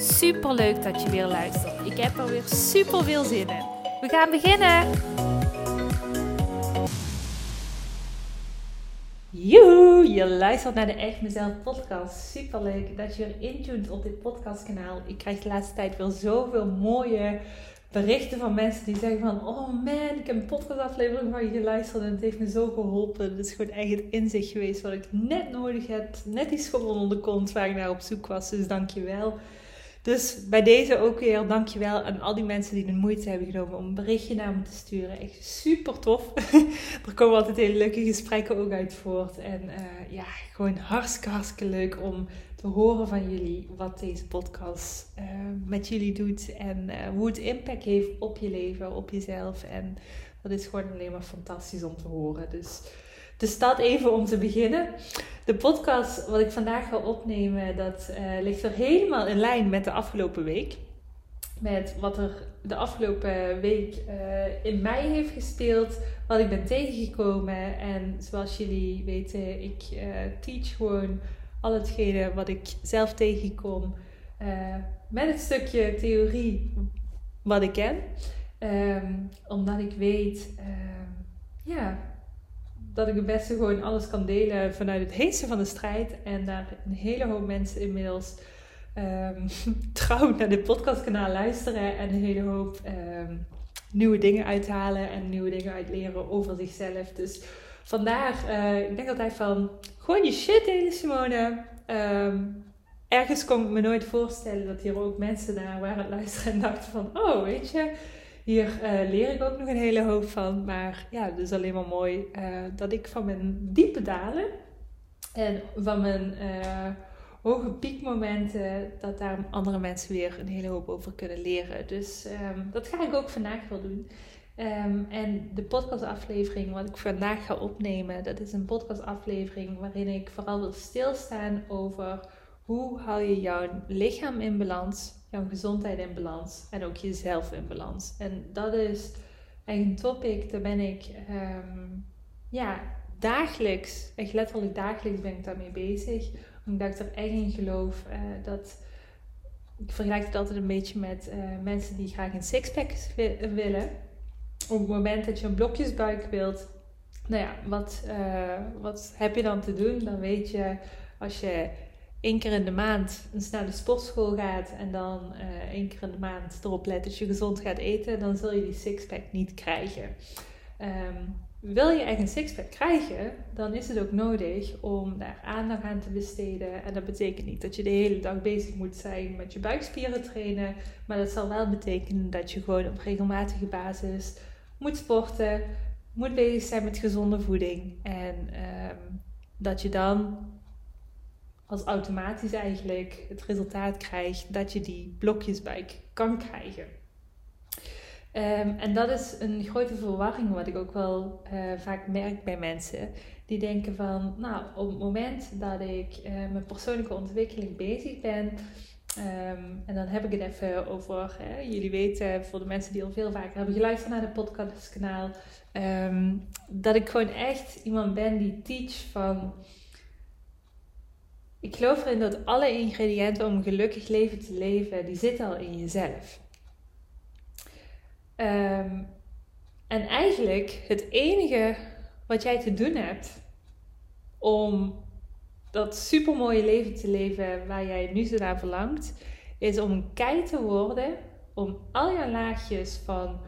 Super leuk dat je weer luistert. Ik heb er weer super veel zin in. We gaan beginnen. Joehoe, je luistert naar de Echt Mezelf podcast. Super leuk dat je weer intuned op dit podcastkanaal. Ik krijg de laatste tijd weer zoveel mooie berichten van mensen die zeggen van... Oh man, ik heb een podcastaflevering van je geluisterd en het heeft me zo geholpen. Het is gewoon echt het inzicht geweest wat ik net nodig heb. Net die school onder de kont waar ik naar op zoek was. Dus dank je wel. Dus bij deze ook weer dankjewel aan al die mensen die de moeite hebben genomen om een berichtje naar me te sturen. Echt super tof. er komen altijd hele leuke gesprekken ook uit voort. En uh, ja, gewoon hartstikke, hartstikke leuk om te horen van jullie wat deze podcast uh, met jullie doet. En uh, hoe het impact heeft op je leven, op jezelf. En dat is gewoon alleen maar fantastisch om te horen. Dus dus dat even om te beginnen. De podcast wat ik vandaag ga opnemen, dat uh, ligt er helemaal in lijn met de afgelopen week. Met wat er de afgelopen week uh, in mij heeft gespeeld, wat ik ben tegengekomen. En zoals jullie weten, ik uh, teach gewoon al hetgene wat ik zelf tegenkom. met het stukje theorie wat ik ken. Um, omdat ik weet, ja, dat ik het beste gewoon alles kan delen vanuit het heetste van de strijd. En daar een hele hoop mensen inmiddels um, trouw naar dit podcastkanaal luisteren. En een hele hoop um, nieuwe dingen uithalen en nieuwe dingen uitleren over zichzelf. Dus vandaar, uh, ik denk altijd van, gewoon je shit delen Simone. Um, ergens kon ik me nooit voorstellen dat hier ook mensen naar waren luisteren en dachten van, oh weet je hier uh, leer ik ook nog een hele hoop van. Maar ja, het is alleen maar mooi uh, dat ik van mijn diepe dalen en van mijn uh, hoge piekmomenten, dat daar andere mensen weer een hele hoop over kunnen leren. Dus um, dat ga ik ook vandaag wel doen. Um, en de podcastaflevering wat ik vandaag ga opnemen, dat is een podcastaflevering waarin ik vooral wil stilstaan over hoe hou je jouw lichaam in balans jouw gezondheid in balans en ook jezelf in balans. En dat is een topic, daar ben ik um, ja, dagelijks, echt letterlijk dagelijks ben ik daarmee bezig. Omdat ik er echt in geloof uh, dat, ik vergelijk het altijd een beetje met uh, mensen die graag een sixpack willen. Op het moment dat je een blokjesbuik wilt, nou ja, wat, uh, wat heb je dan te doen? Dan weet je, als je één keer in de maand eens naar de sportschool gaat en dan uh, één keer in de maand erop let dat je gezond gaat eten, dan zul je die sixpack niet krijgen. Um, wil je echt een sixpack krijgen, dan is het ook nodig om daar aandacht aan te besteden. En dat betekent niet dat je de hele dag bezig moet zijn met je buikspieren trainen, maar dat zal wel betekenen dat je gewoon op regelmatige basis moet sporten, moet bezig zijn met gezonde voeding en um, dat je dan als automatisch eigenlijk het resultaat krijgt dat je die blokjesbuik kan krijgen. Um, en dat is een grote verwarring wat ik ook wel uh, vaak merk bij mensen. Die denken van, nou, op het moment dat ik uh, met persoonlijke ontwikkeling bezig ben, um, en dan heb ik het even over, hè, jullie weten, voor de mensen die al veel vaker hebben geluisterd naar de podcastkanaal, um, dat ik gewoon echt iemand ben die teach van ik geloof erin dat alle ingrediënten om een gelukkig leven te leven, die zitten al in jezelf. Um, en eigenlijk het enige wat jij te doen hebt om dat supermooie leven te leven waar jij nu zo naar verlangt, is om kei te worden, om al je laagjes van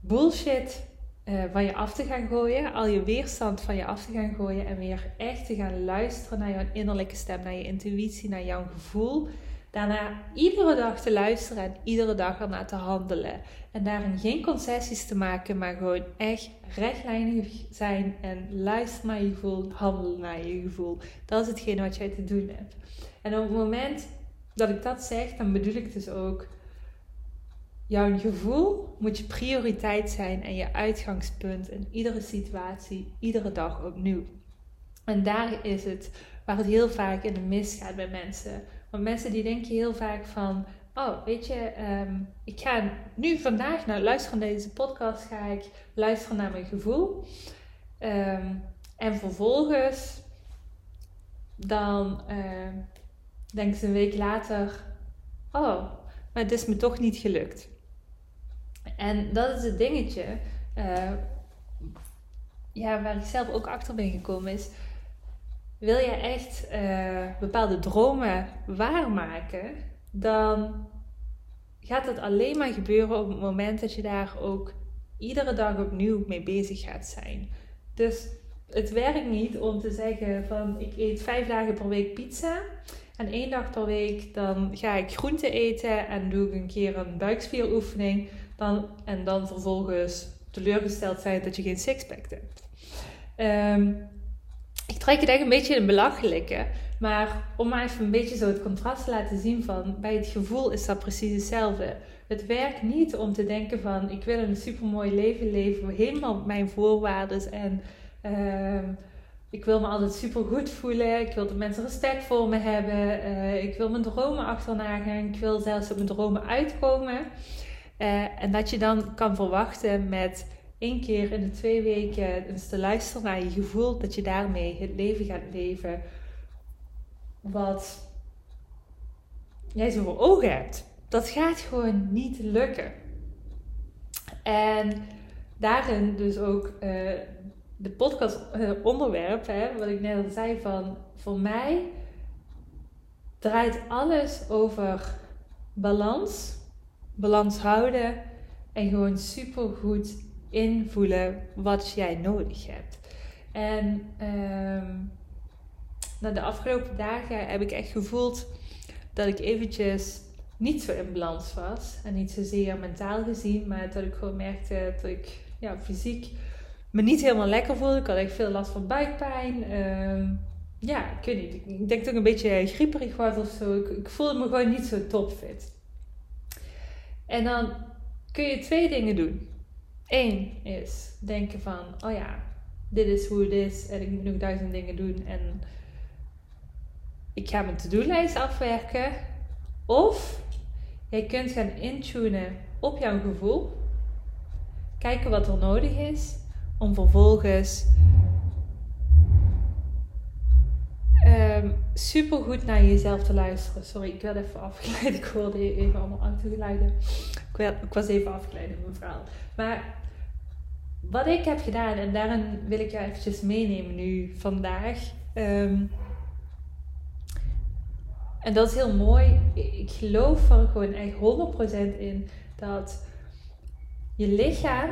bullshit uh, van je af te gaan gooien, al je weerstand van je af te gaan gooien en weer echt te gaan luisteren naar jouw innerlijke stem, naar je intuïtie, naar jouw gevoel. Daarna iedere dag te luisteren en iedere dag ernaar te handelen. En daarin geen concessies te maken, maar gewoon echt rechtlijnig zijn en luisteren naar je gevoel, handelen naar je gevoel. Dat is hetgene wat jij te doen hebt. En op het moment dat ik dat zeg, dan bedoel ik dus ook jouw gevoel moet je prioriteit zijn en je uitgangspunt in iedere situatie, iedere dag opnieuw. En daar is het waar het heel vaak in de mis gaat bij mensen. Want mensen die denken heel vaak van, oh weet je, ehm, ik ga nu vandaag naar luisteren naar deze podcast, ga ik luisteren naar mijn gevoel. Ehm, en vervolgens dan uh, denken ze een week later, oh, maar het is me toch niet gelukt. En dat is het dingetje, uh, ja, waar ik zelf ook achter ben gekomen is, wil je echt uh, bepaalde dromen waarmaken, dan gaat het alleen maar gebeuren op het moment dat je daar ook iedere dag opnieuw mee bezig gaat zijn. Dus het werkt niet om te zeggen van ik eet vijf dagen per week pizza. En één dag per week dan ga ik groente eten en doe ik een keer een buikspieroefening. En dan vervolgens teleurgesteld zijn dat je geen sixpack hebt. Um, ik trek het echt een beetje in een belachelijke. Maar om maar even een beetje zo het contrast te laten zien van bij het gevoel is dat precies hetzelfde. Het werkt niet om te denken van ik wil een supermooi leven leven, helemaal op mijn voorwaarden en uh, ik wil me altijd super goed voelen. Ik wil dat mensen respect voor me hebben. Uh, ik wil mijn dromen achterna gaan. Ik wil zelfs op mijn dromen uitkomen. Uh, en dat je dan kan verwachten met één keer in de twee weken eens te luisteren naar je gevoel, dat je daarmee het leven gaat leven wat jij zo voor ogen hebt. Dat gaat gewoon niet lukken. En daarin dus ook uh, de podcast uh, onderwerp, hè, wat ik net al zei van voor mij draait alles over balans, balans houden en gewoon super goed invoelen wat jij nodig hebt. En um, nou, de afgelopen dagen heb ik echt gevoeld dat ik eventjes niet zo in balans was. En niet zozeer mentaal gezien, maar dat ik gewoon merkte dat ik ja, fysiek me niet helemaal lekker voelde. Ik had echt veel last van buikpijn. Um, ja, ik weet niet. Ik denk dat ik een beetje grieperig was of zo. Ik, ik voelde me gewoon niet zo topfit. En dan kun je twee dingen doen. Eén is denken van, oh ja, dit is hoe het is en ik moet nog duizend dingen doen en ik ga mijn to-do-lijst afwerken. Of jij kunt gaan intunen op jouw gevoel, kijken wat er nodig is om vervolgens um, super goed naar jezelf te luisteren. Sorry, ik werd even afgeleid. Ik hoorde even allemaal autogeluiden. Ik, werd, ik was even afgeleid in mijn. Maar wat ik heb gedaan, en daarin wil ik jou eventjes meenemen nu vandaag. Um, en dat is heel mooi. Ik geloof er gewoon echt 100% in dat je lichaam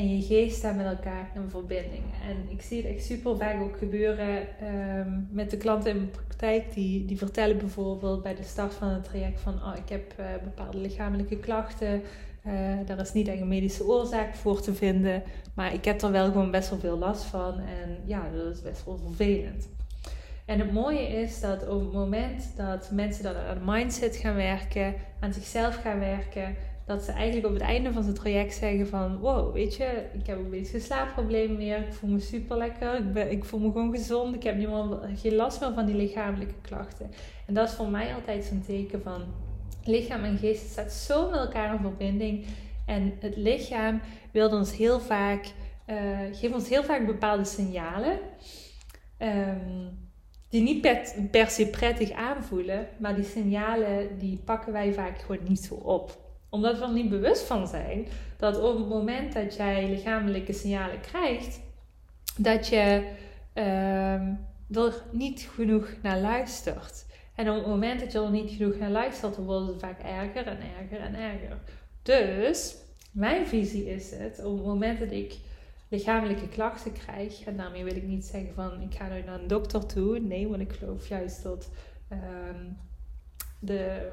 en je geest staan met elkaar in verbinding. En ik zie het echt super vaak ook gebeuren um, met de klanten in mijn praktijk. Die, die vertellen bijvoorbeeld bij de start van het traject van... Oh, ik heb uh, bepaalde lichamelijke klachten. Uh, daar is niet echt een medische oorzaak voor te vinden. Maar ik heb er wel gewoon best wel veel last van. En ja, dat is best wel vervelend. En het mooie is dat op het moment dat mensen dan aan mindset gaan werken, aan zichzelf gaan werken, dat ze eigenlijk op het einde van het traject zeggen van wow, weet je, ik heb een beetje slaapprobleem meer, ik voel me super lekker, ik, ben, ik voel me gewoon gezond, ik heb niet meer, geen last meer van die lichamelijke klachten. En dat is voor mij altijd zo'n teken van lichaam en geest staat zo met elkaar in verbinding. En het lichaam wil ons heel vaak, uh, geeft ons heel vaak bepaalde signalen. Um, die niet per, se prettig aanvoelen, maar die signalen die pakken wij vaak gewoon niet zo op. Omdat we er niet bewust van zijn dat op het moment dat jij lichamelijke signalen krijgt, dat je uh, er niet genoeg naar luistert. En op het moment dat je er niet genoeg naar luistert, dan wordt het vaak erger en erger en erger. Dus mijn visie is het, op het moment dat ik lichamelijke klachten krijg. En daarmee wil ik niet zeggen van ik ga nu naar een dokter toe. Nee, want ik geloof juist dat ehm, de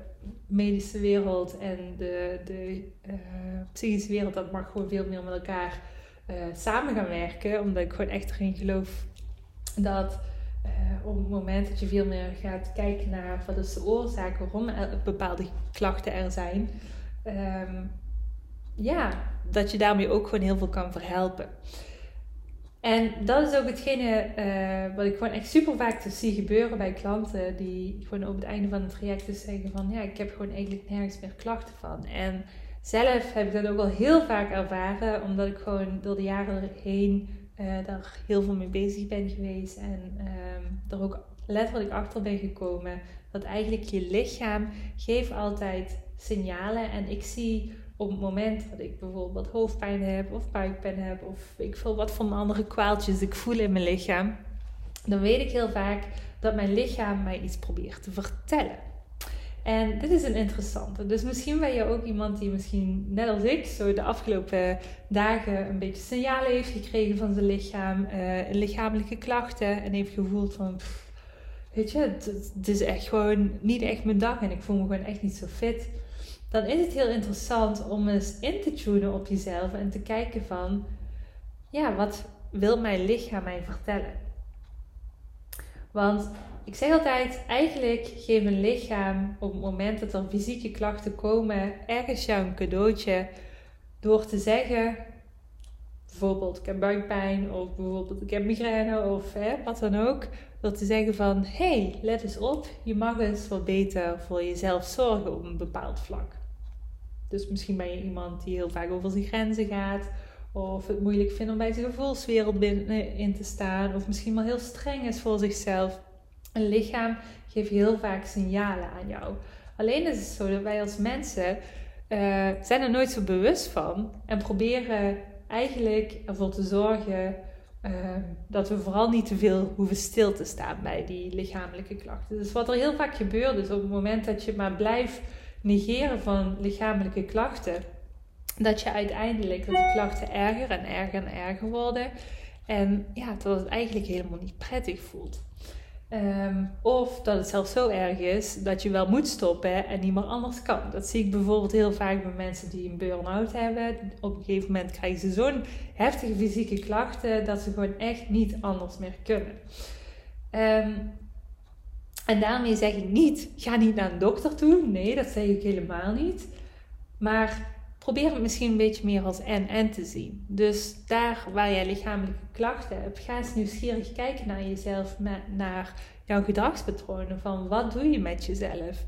medische wereld en de, de uh, psychische wereld, dat mag gewoon veel meer met elkaar uh, samen gaan werken. Omdat ik gewoon echt erin geloof dat uh, op het moment dat je veel meer gaat kijken naar wat is de oorzaak waarom bepaalde klachten er zijn, ehm, ja, dat je daarmee ook gewoon heel veel kan verhelpen. En dat is ook hetgene uh, wat ik gewoon echt super vaak zie gebeuren bij klanten die gewoon op het einde van het traject dus zeggen van ja, ik heb gewoon eigenlijk nergens meer klachten van. En zelf heb ik dat ook al heel vaak ervaren, omdat ik gewoon door de jaren heen uh, daar heel veel mee bezig ben geweest en um, er ook letterlijk achter ben gekomen dat eigenlijk je lichaam geeft altijd signalen en ik zie op het moment dat ik bijvoorbeeld hoofdpijn heb of buikpijn heb of ik voel wat van andere kwaaltjes ik voel in mijn lichaam, dan weet ik heel vaak dat mijn lichaam mij iets probeert te vertellen. En dit is een interessante. Dus misschien ben je ook iemand die misschien, net als ik, zo de afgelopen dagen een beetje signalen heeft gekregen van zijn lichaam, uh, lichamelijke klachten en heeft gevoeld van, weet je, het, het, is echt gewoon niet echt mijn dag en ik voel me gewoon echt niet zo fit dan is het heel interessant om eens in te tunen op jezelf en te kijken van, ja, wat wil mijn lichaam mij vertellen? Want ik zeg altijd, eigenlijk geeft een lichaam op het moment dat er fysieke klachten komen, ergens jou een cadeautje door te zeggen, bijvoorbeeld ik heb buikpijn of bijvoorbeeld ik heb migraine of hè, wat dan ook. Door te zeggen van, hey, let eens op, je mag eens wat beter voor jezelf zorgen op een bepaald vlak. Dus misschien ben je iemand die heel vaak over zijn grenzen gaat. Of het moeilijk vindt om bij zijn gevoelswereld in te staan. Of misschien wel heel streng is voor zichzelf. Een lichaam geeft heel vaak signalen aan jou. Alleen is het zo dat wij als mensen uh, zijn er nooit zo bewust van. En proberen eigenlijk ervoor te zorgen uh, dat we vooral niet te veel hoeven stil te staan bij die lichamelijke klachten. Dus wat er heel vaak gebeurt is op het moment dat je maar blijft negeren van lichamelijke klachten, dat je uiteindelijk dat de klachten erger en erger en erger worden. En ja, dat het eigenlijk helemaal niet prettig voelt. Ehm, of dat het zelfs zo erg is dat je wel moet stoppen en niet meer anders kan. Dat zie ik bijvoorbeeld heel vaak bij mensen die een burn-out hebben. Op een gegeven moment krijgen ze zo'n heftige fysieke klachten dat ze gewoon echt niet anders meer kunnen. Um, en daarmee zeg ik niet, ga niet naar een dokter toe. Nee, dat zeg ik helemaal niet. Maar probeer het misschien een beetje meer als en-en te zien. Dus daar waar jij lichamelijke klachten hebt, ga eens nieuwsgierig kijken naar jezelf, naar jouw gedragspatronen. Van wat doe je met jezelf?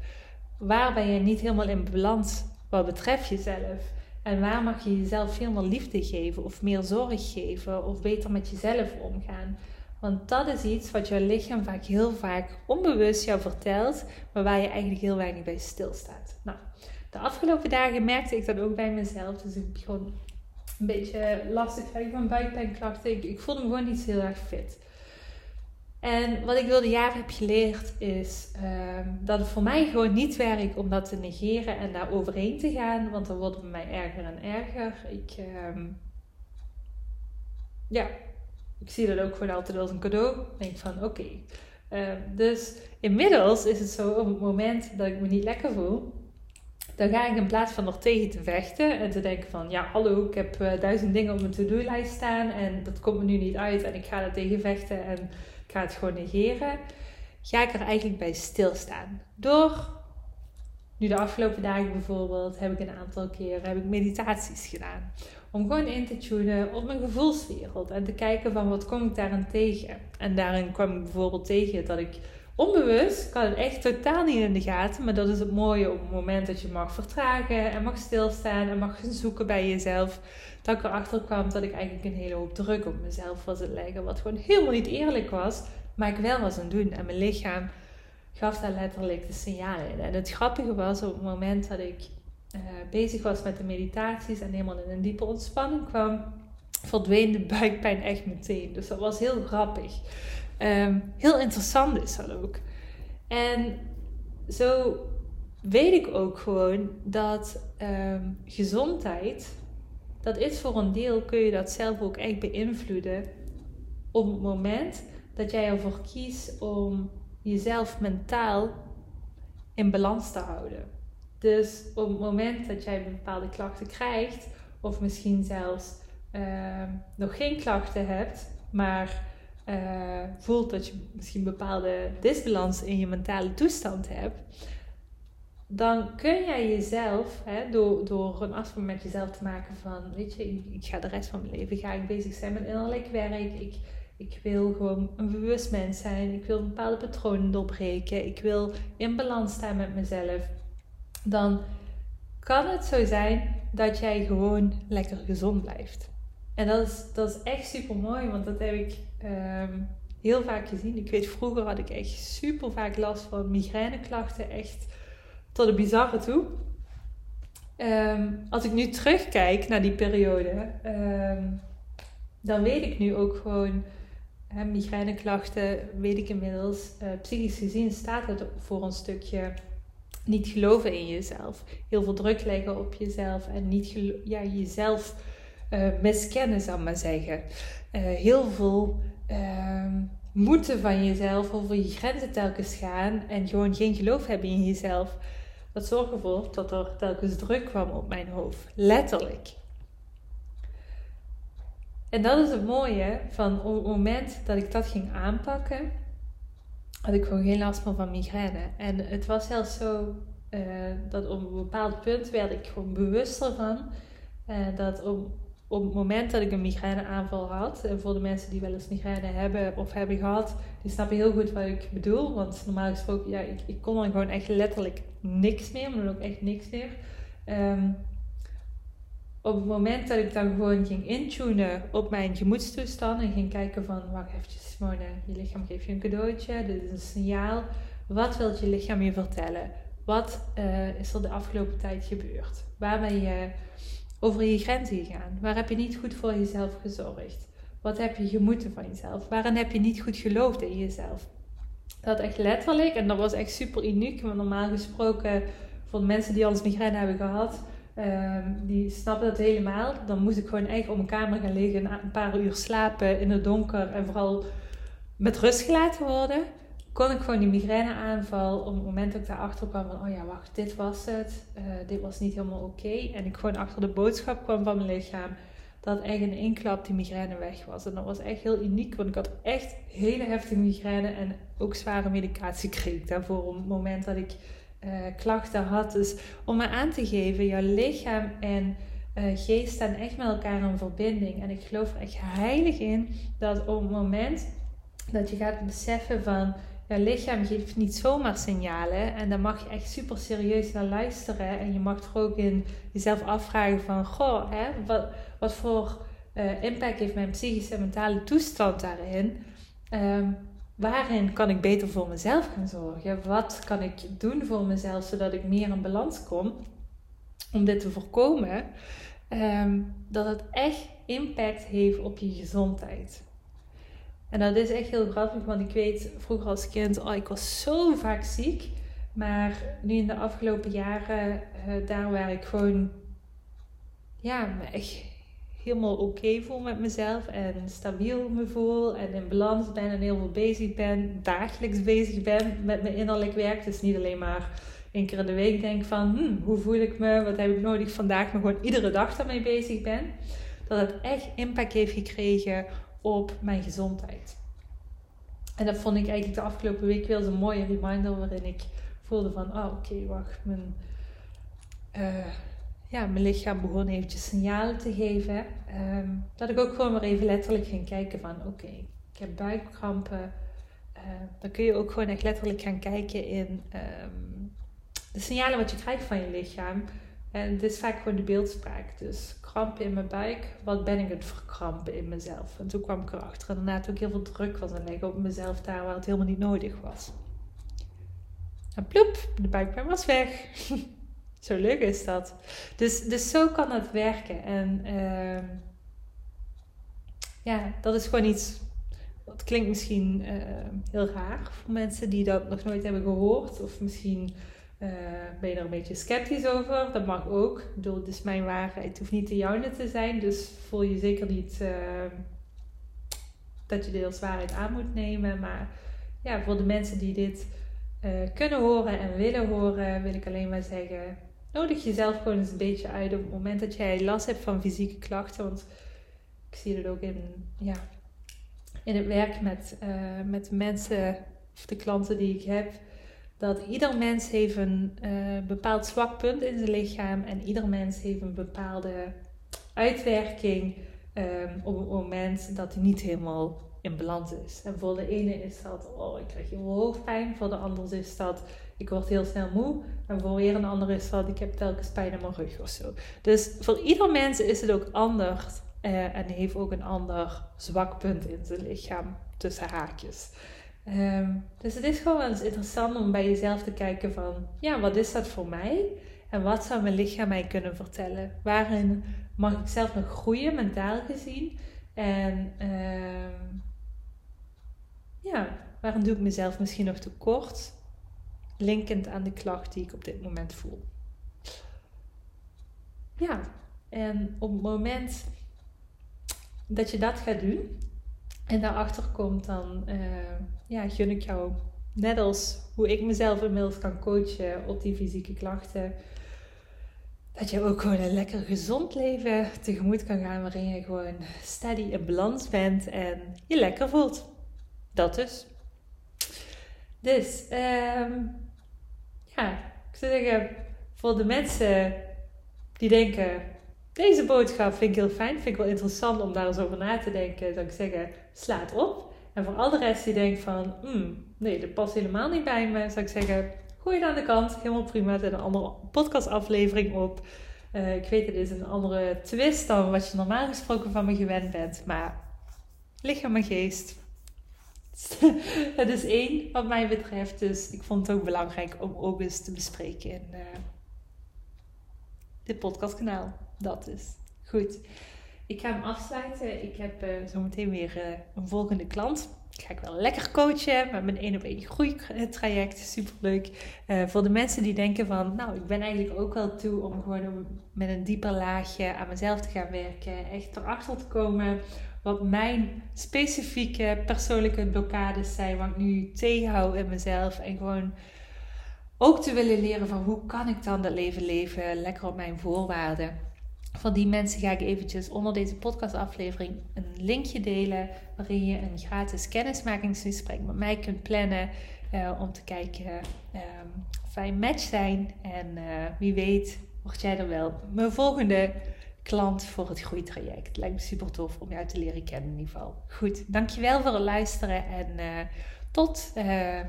Waar ben je niet helemaal in balans wat betreft jezelf? En waar mag je jezelf veel meer liefde geven of meer zorg geven of beter met jezelf omgaan? Want dat is iets wat jouw lichaam vaak heel vaak onbewust jou vertelt, maar waar je eigenlijk heel weinig bij stilstaat. Nou, de afgelopen dagen merkte ik dat ook bij mezelf. Dus ik begon een beetje lastig krijgen van buikpijnklachten. Ik, ik voelde me gewoon niet heel erg fit. En wat ik door de jaren heb geleerd is ehm, dat het voor mij gewoon niet werkt om dat te negeren en daar overheen te gaan. Want dan wordt het bij mij erger en erger. Ik, ehm, ja, ik zie dat ook gewoon altijd als een cadeau. Denk van oké. Ehm, dus inmiddels is het zo op het moment dat ik me niet lekker voel, dan ga ik in plaats van er tegen te vechten en te denken van ja hallo, ik heb uh, duizend dingen op mijn to-do-lijst staan en dat komt me nu niet uit en ik ga er tegen vechten en ik ga het gewoon negeren, ga ik er eigenlijk bij stilstaan. Door nu de afgelopen dagen bijvoorbeeld heb ik een aantal keer heb ik meditaties gedaan. Om gewoon in te tunen op mijn gevoelswereld. En te kijken van wat kom ik daarin tegen. En daarin kwam ik bijvoorbeeld tegen dat ik onbewust, kan het echt totaal niet in de gaten. Maar dat is het mooie op het moment dat je mag vertragen en mag stilstaan en mag zoeken bij jezelf. Dat ik erachter kwam dat ik eigenlijk een hele hoop druk op mezelf was het leggen. Wat gewoon helemaal niet eerlijk was. Maar ik wel was aan het doen. En mijn lichaam gaf daar letterlijk de signalen. En het grappige was op het moment dat ik uh, bezig was met de meditaties en helemaal in een diepe ontspanning kwam, verdween de buikpijn echt meteen. Dus dat was heel grappig. Um, heel interessant is dat ook. En zo weet ik ook gewoon dat um, gezondheid, dat is voor een deel, kun je dat zelf ook echt beïnvloeden op het moment dat jij ervoor kiest om jezelf mentaal in balans te houden. Dus op het moment dat jij bepaalde klachten krijgt, of misschien zelfs uh, nog geen klachten hebt, maar uh, voelt dat je misschien bepaalde disbalans in je mentale toestand hebt, dan kun jij jezelf, hè, door, door een afspraak met jezelf te maken van, weet je, ik, ga de rest van mijn leven ga ik bezig zijn met innerlijk werk. Ik, ik wil gewoon een bewust mens zijn. Ik wil bepaalde patronen doorbreken. Ik wil in balans staan met mezelf. Dan kan het zo zijn dat jij gewoon lekker gezond blijft. En dat is, dat is echt super mooi, want dat heb ik ehm, heel vaak gezien. Ik weet, vroeger had ik echt super vaak last van migraineklachten, echt tot de bizarre toe. Ehm, als ik nu terugkijk naar die periode, ehm, dan weet ik nu ook gewoon, migraineklachten, weet ik inmiddels, uh, psychisch gezien staat het voor een stukje niet geloven in jezelf. Heel veel druk leggen op jezelf en niet ja, jezelf uh, miskennen, zal ik maar zeggen. Uh, heel veel uh, moeten van jezelf over je grenzen telkens gaan en gewoon geen geloof hebben in jezelf. Dat zorgt ervoor dat er telkens druk kwam op mijn hoofd. Letterlijk. En dat is het mooie van op het moment dat ik dat ging aanpakken, had ik gewoon geen last meer van migraine. En het was zelfs zo uh, dat op een bepaald punt werd ik gewoon bewuster van. Uh, dat op, op het moment dat ik een migraineaanval had, en voor de mensen die wel eens migraine hebben of hebben gehad, die snappen heel goed wat ik bedoel. Want normaal gesproken, ja, ik, ik kon er gewoon echt letterlijk niks meer, maar ook echt niks meer. Um, op het moment dat ik dan gewoon ging intunen op mijn gemoedstoestand en ging kijken van, wacht even Simone, je lichaam geeft je een cadeautje, dit is een signaal. Wat wil je lichaam je vertellen? Wat uh, is er de afgelopen tijd gebeurd? Waar ben je over je grenzen gegaan? Waar heb je niet goed voor jezelf gezorgd? Wat heb je gemoeten van jezelf? Waarin heb je niet goed geloofd in jezelf? Dat echt letterlijk, en dat was echt super uniek, want normaal gesproken voor mensen die al eens migraine hebben gehad, um, die snappen dat helemaal. Dan moest ik gewoon echt op mijn kamer gaan liggen, een paar uur slapen in het donker en vooral met rust gelaten worden kon ik gewoon die migraineaanval op het moment dat ik daarachter kwam van, oh ja, wacht, dit was het, uh, dit was niet helemaal oké. En ik gewoon achter de boodschap kwam van mijn lichaam dat echt in één klap die migraine weg was. En dat was echt heel uniek, want ik had echt hele heftige migraine en ook zware medicatie kreeg daarvoor op het moment dat ik uh, klachten had. Dus om me aan te geven, jouw lichaam en uh, geest staan echt met elkaar in verbinding. En ik geloof er echt heilig in dat op het moment dat je gaat beseffen van je lichaam geeft niet zomaar signalen. En daar mag je echt super serieus naar luisteren. En je mag er ook in jezelf afvragen van... Goh, hè, wat, wat voor uh, impact heeft mijn psychische en mentale toestand daarin? Um, waarin kan ik beter voor mezelf gaan zorgen? Wat kan ik doen voor mezelf zodat ik meer in balans kom? Om dit te voorkomen. Um, dat het echt impact heeft op je gezondheid. En dat is echt heel grappig, want ik weet vroeger als kind, oh, ik was zo vaak ziek. Maar nu in de afgelopen jaren, uh, daar waar ik gewoon, ja, echt helemaal oké voel met mezelf. En stabiel me voel en in balans ben en heel veel bezig ben. Dagelijks bezig ben met mijn innerlijk werk. Dus niet alleen maar één keer in de week denk van, hm, hoe voel ik me? Wat heb ik nodig vandaag? Maar gewoon iedere dag daarmee bezig ben. Dat het echt impact heeft gekregen op mijn gezondheid. En dat vond ik eigenlijk de afgelopen week wel een mooie reminder waarin ik voelde van, oh oké, wacht, mijn, uh, ja, mijn lichaam begon eventjes signalen te geven. Um, dat ik ook gewoon maar even letterlijk ging kijken van, oké, ik heb buikkrampen. Uh, dan kun je ook gewoon echt letterlijk gaan kijken in um, de signalen wat je krijgt van je lichaam. En het is vaak gewoon de beeldspraak. Dus krampen in mijn buik, wat ben ik het verkrampen in mezelf? En toen kwam ik erachter en daarna ook heel veel druk was aan leggen op mezelf daar waar het helemaal niet nodig was. En ploep, de buikpijn was weg. zo leuk is dat. Dus, dus zo kan het werken. En uh, ja, dat is gewoon iets. Dat klinkt misschien uh, heel raar voor mensen die dat nog nooit hebben gehoord. Of misschien uh, ben je er een beetje sceptisch over? Dat mag ook. Ik bedoel, is mijn waarheid. Het hoeft niet de jouwe te zijn. Dus voel je zeker niet uh, dat je dit als waarheid aan moet nemen. Maar ja, voor de mensen die dit uh, kunnen horen en willen horen, wil ik alleen maar zeggen: nodig jezelf gewoon eens een beetje uit op het moment dat jij last hebt van fysieke klachten. Want ik zie het ook in, ja, in het werk met, uh, met mensen of de klanten die ik heb, dat ieder mens heeft een uh, bepaald zwak punt in zijn lichaam en ieder mens heeft een bepaalde uitwerking um, op het moment dat hij niet helemaal in balans is. En voor de ene is dat, oh, ik krijg heel hoofdpijn. Voor de ander is dat, ik word heel snel moe. En voor weer een ander is dat, ik heb telkens pijn in mijn rug of zo. Dus voor ieder mens is het ook anders. Uh, en heeft ook een ander zwak punt in zijn lichaam, tussen haakjes. Um, dus het is gewoon wel eens interessant om bij jezelf te kijken van, ja, wat is dat voor mij? En wat zou mijn lichaam mij kunnen vertellen? Waarin mag ik zelf nog groeien, mentaal gezien? En uh, ja, waarom doe ik mezelf misschien nog tekort? Linkend aan de klacht die ik op dit moment voel. Ja, en op het moment dat je dat gaat doen en daarachter komt, dan uh, ja, gun ik jou, net als hoe ik mezelf inmiddels kan coachen op die fysieke klachten, dat je ook gewoon een lekker gezond leven tegemoet kan gaan, waarin je gewoon steady in balans bent en je lekker voelt. Dat dus. Dus, um, ik zou zeggen, voor de mensen die denken, deze boodschap vind ik heel fijn, vind ik wel interessant om daar eens over na te denken, zou ik zeggen, slaat op. En voor al de rest die denkt van, mm, nee, dat past helemaal niet bij me, zou ik zeggen, gooi het aan de kant, helemaal prima, zet een andere podcastaflevering op. Uh, ik weet, het is een andere twist dan wat je normaal gesproken van me gewend bent, maar lichaam en geest, het is één wat mij betreft. Dus ik vond het ook belangrijk om ook eens te bespreken in uh, dit podcastkanaal. Dat is goed. Ik ga hem afsluiten. Ik heb uh, zometeen weer uh, een volgende klant. Ik ga ik wel lekker coachen met mijn één op één groeitraject. Superleuk. Uh, voor de mensen die denken van, nou, ik ben eigenlijk ook wel toe om gewoon met een dieper laagje aan mezelf te gaan werken. Echt erachter te komen wat mijn specifieke persoonlijke blokkades zijn, wat ik nu tegenhoud in mezelf. En gewoon ook te willen leren van hoe kan ik dan dat leven leven, lekker op mijn voorwaarden. Voor die mensen ga ik eventjes onder deze podcastaflevering een linkje delen waarin je een gratis kennismakingsgesprek met mij kunt plannen uh, om te kijken uh, of wij een match zijn. En uh, wie weet word jij er wel mijn volgende klant voor het groeitraject. Lijkt me super tof om jou te leren kennen in ieder geval. Goed, dankjewel voor het luisteren en uh, tot uh,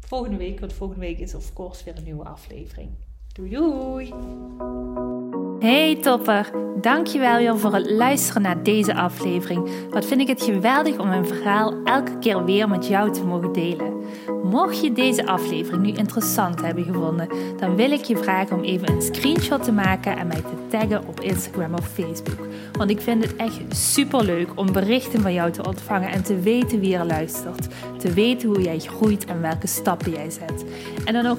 volgende week. Want volgende week is of course weer een nieuwe aflevering. Doei doei! Hey topper, dankjewel weer voor het luisteren naar deze aflevering. Wat vind ik het geweldig om mijn verhaal elke keer weer met jou te mogen delen. Mocht je deze aflevering nu interessant hebben gevonden, dan wil ik je vragen om even een screenshot te maken en mij te taggen op Instagram of Facebook. Want ik vind het echt super leuk om berichten van jou te ontvangen en te weten wie er luistert. Te weten hoe jij groeit en welke stappen jij zet. En dan ook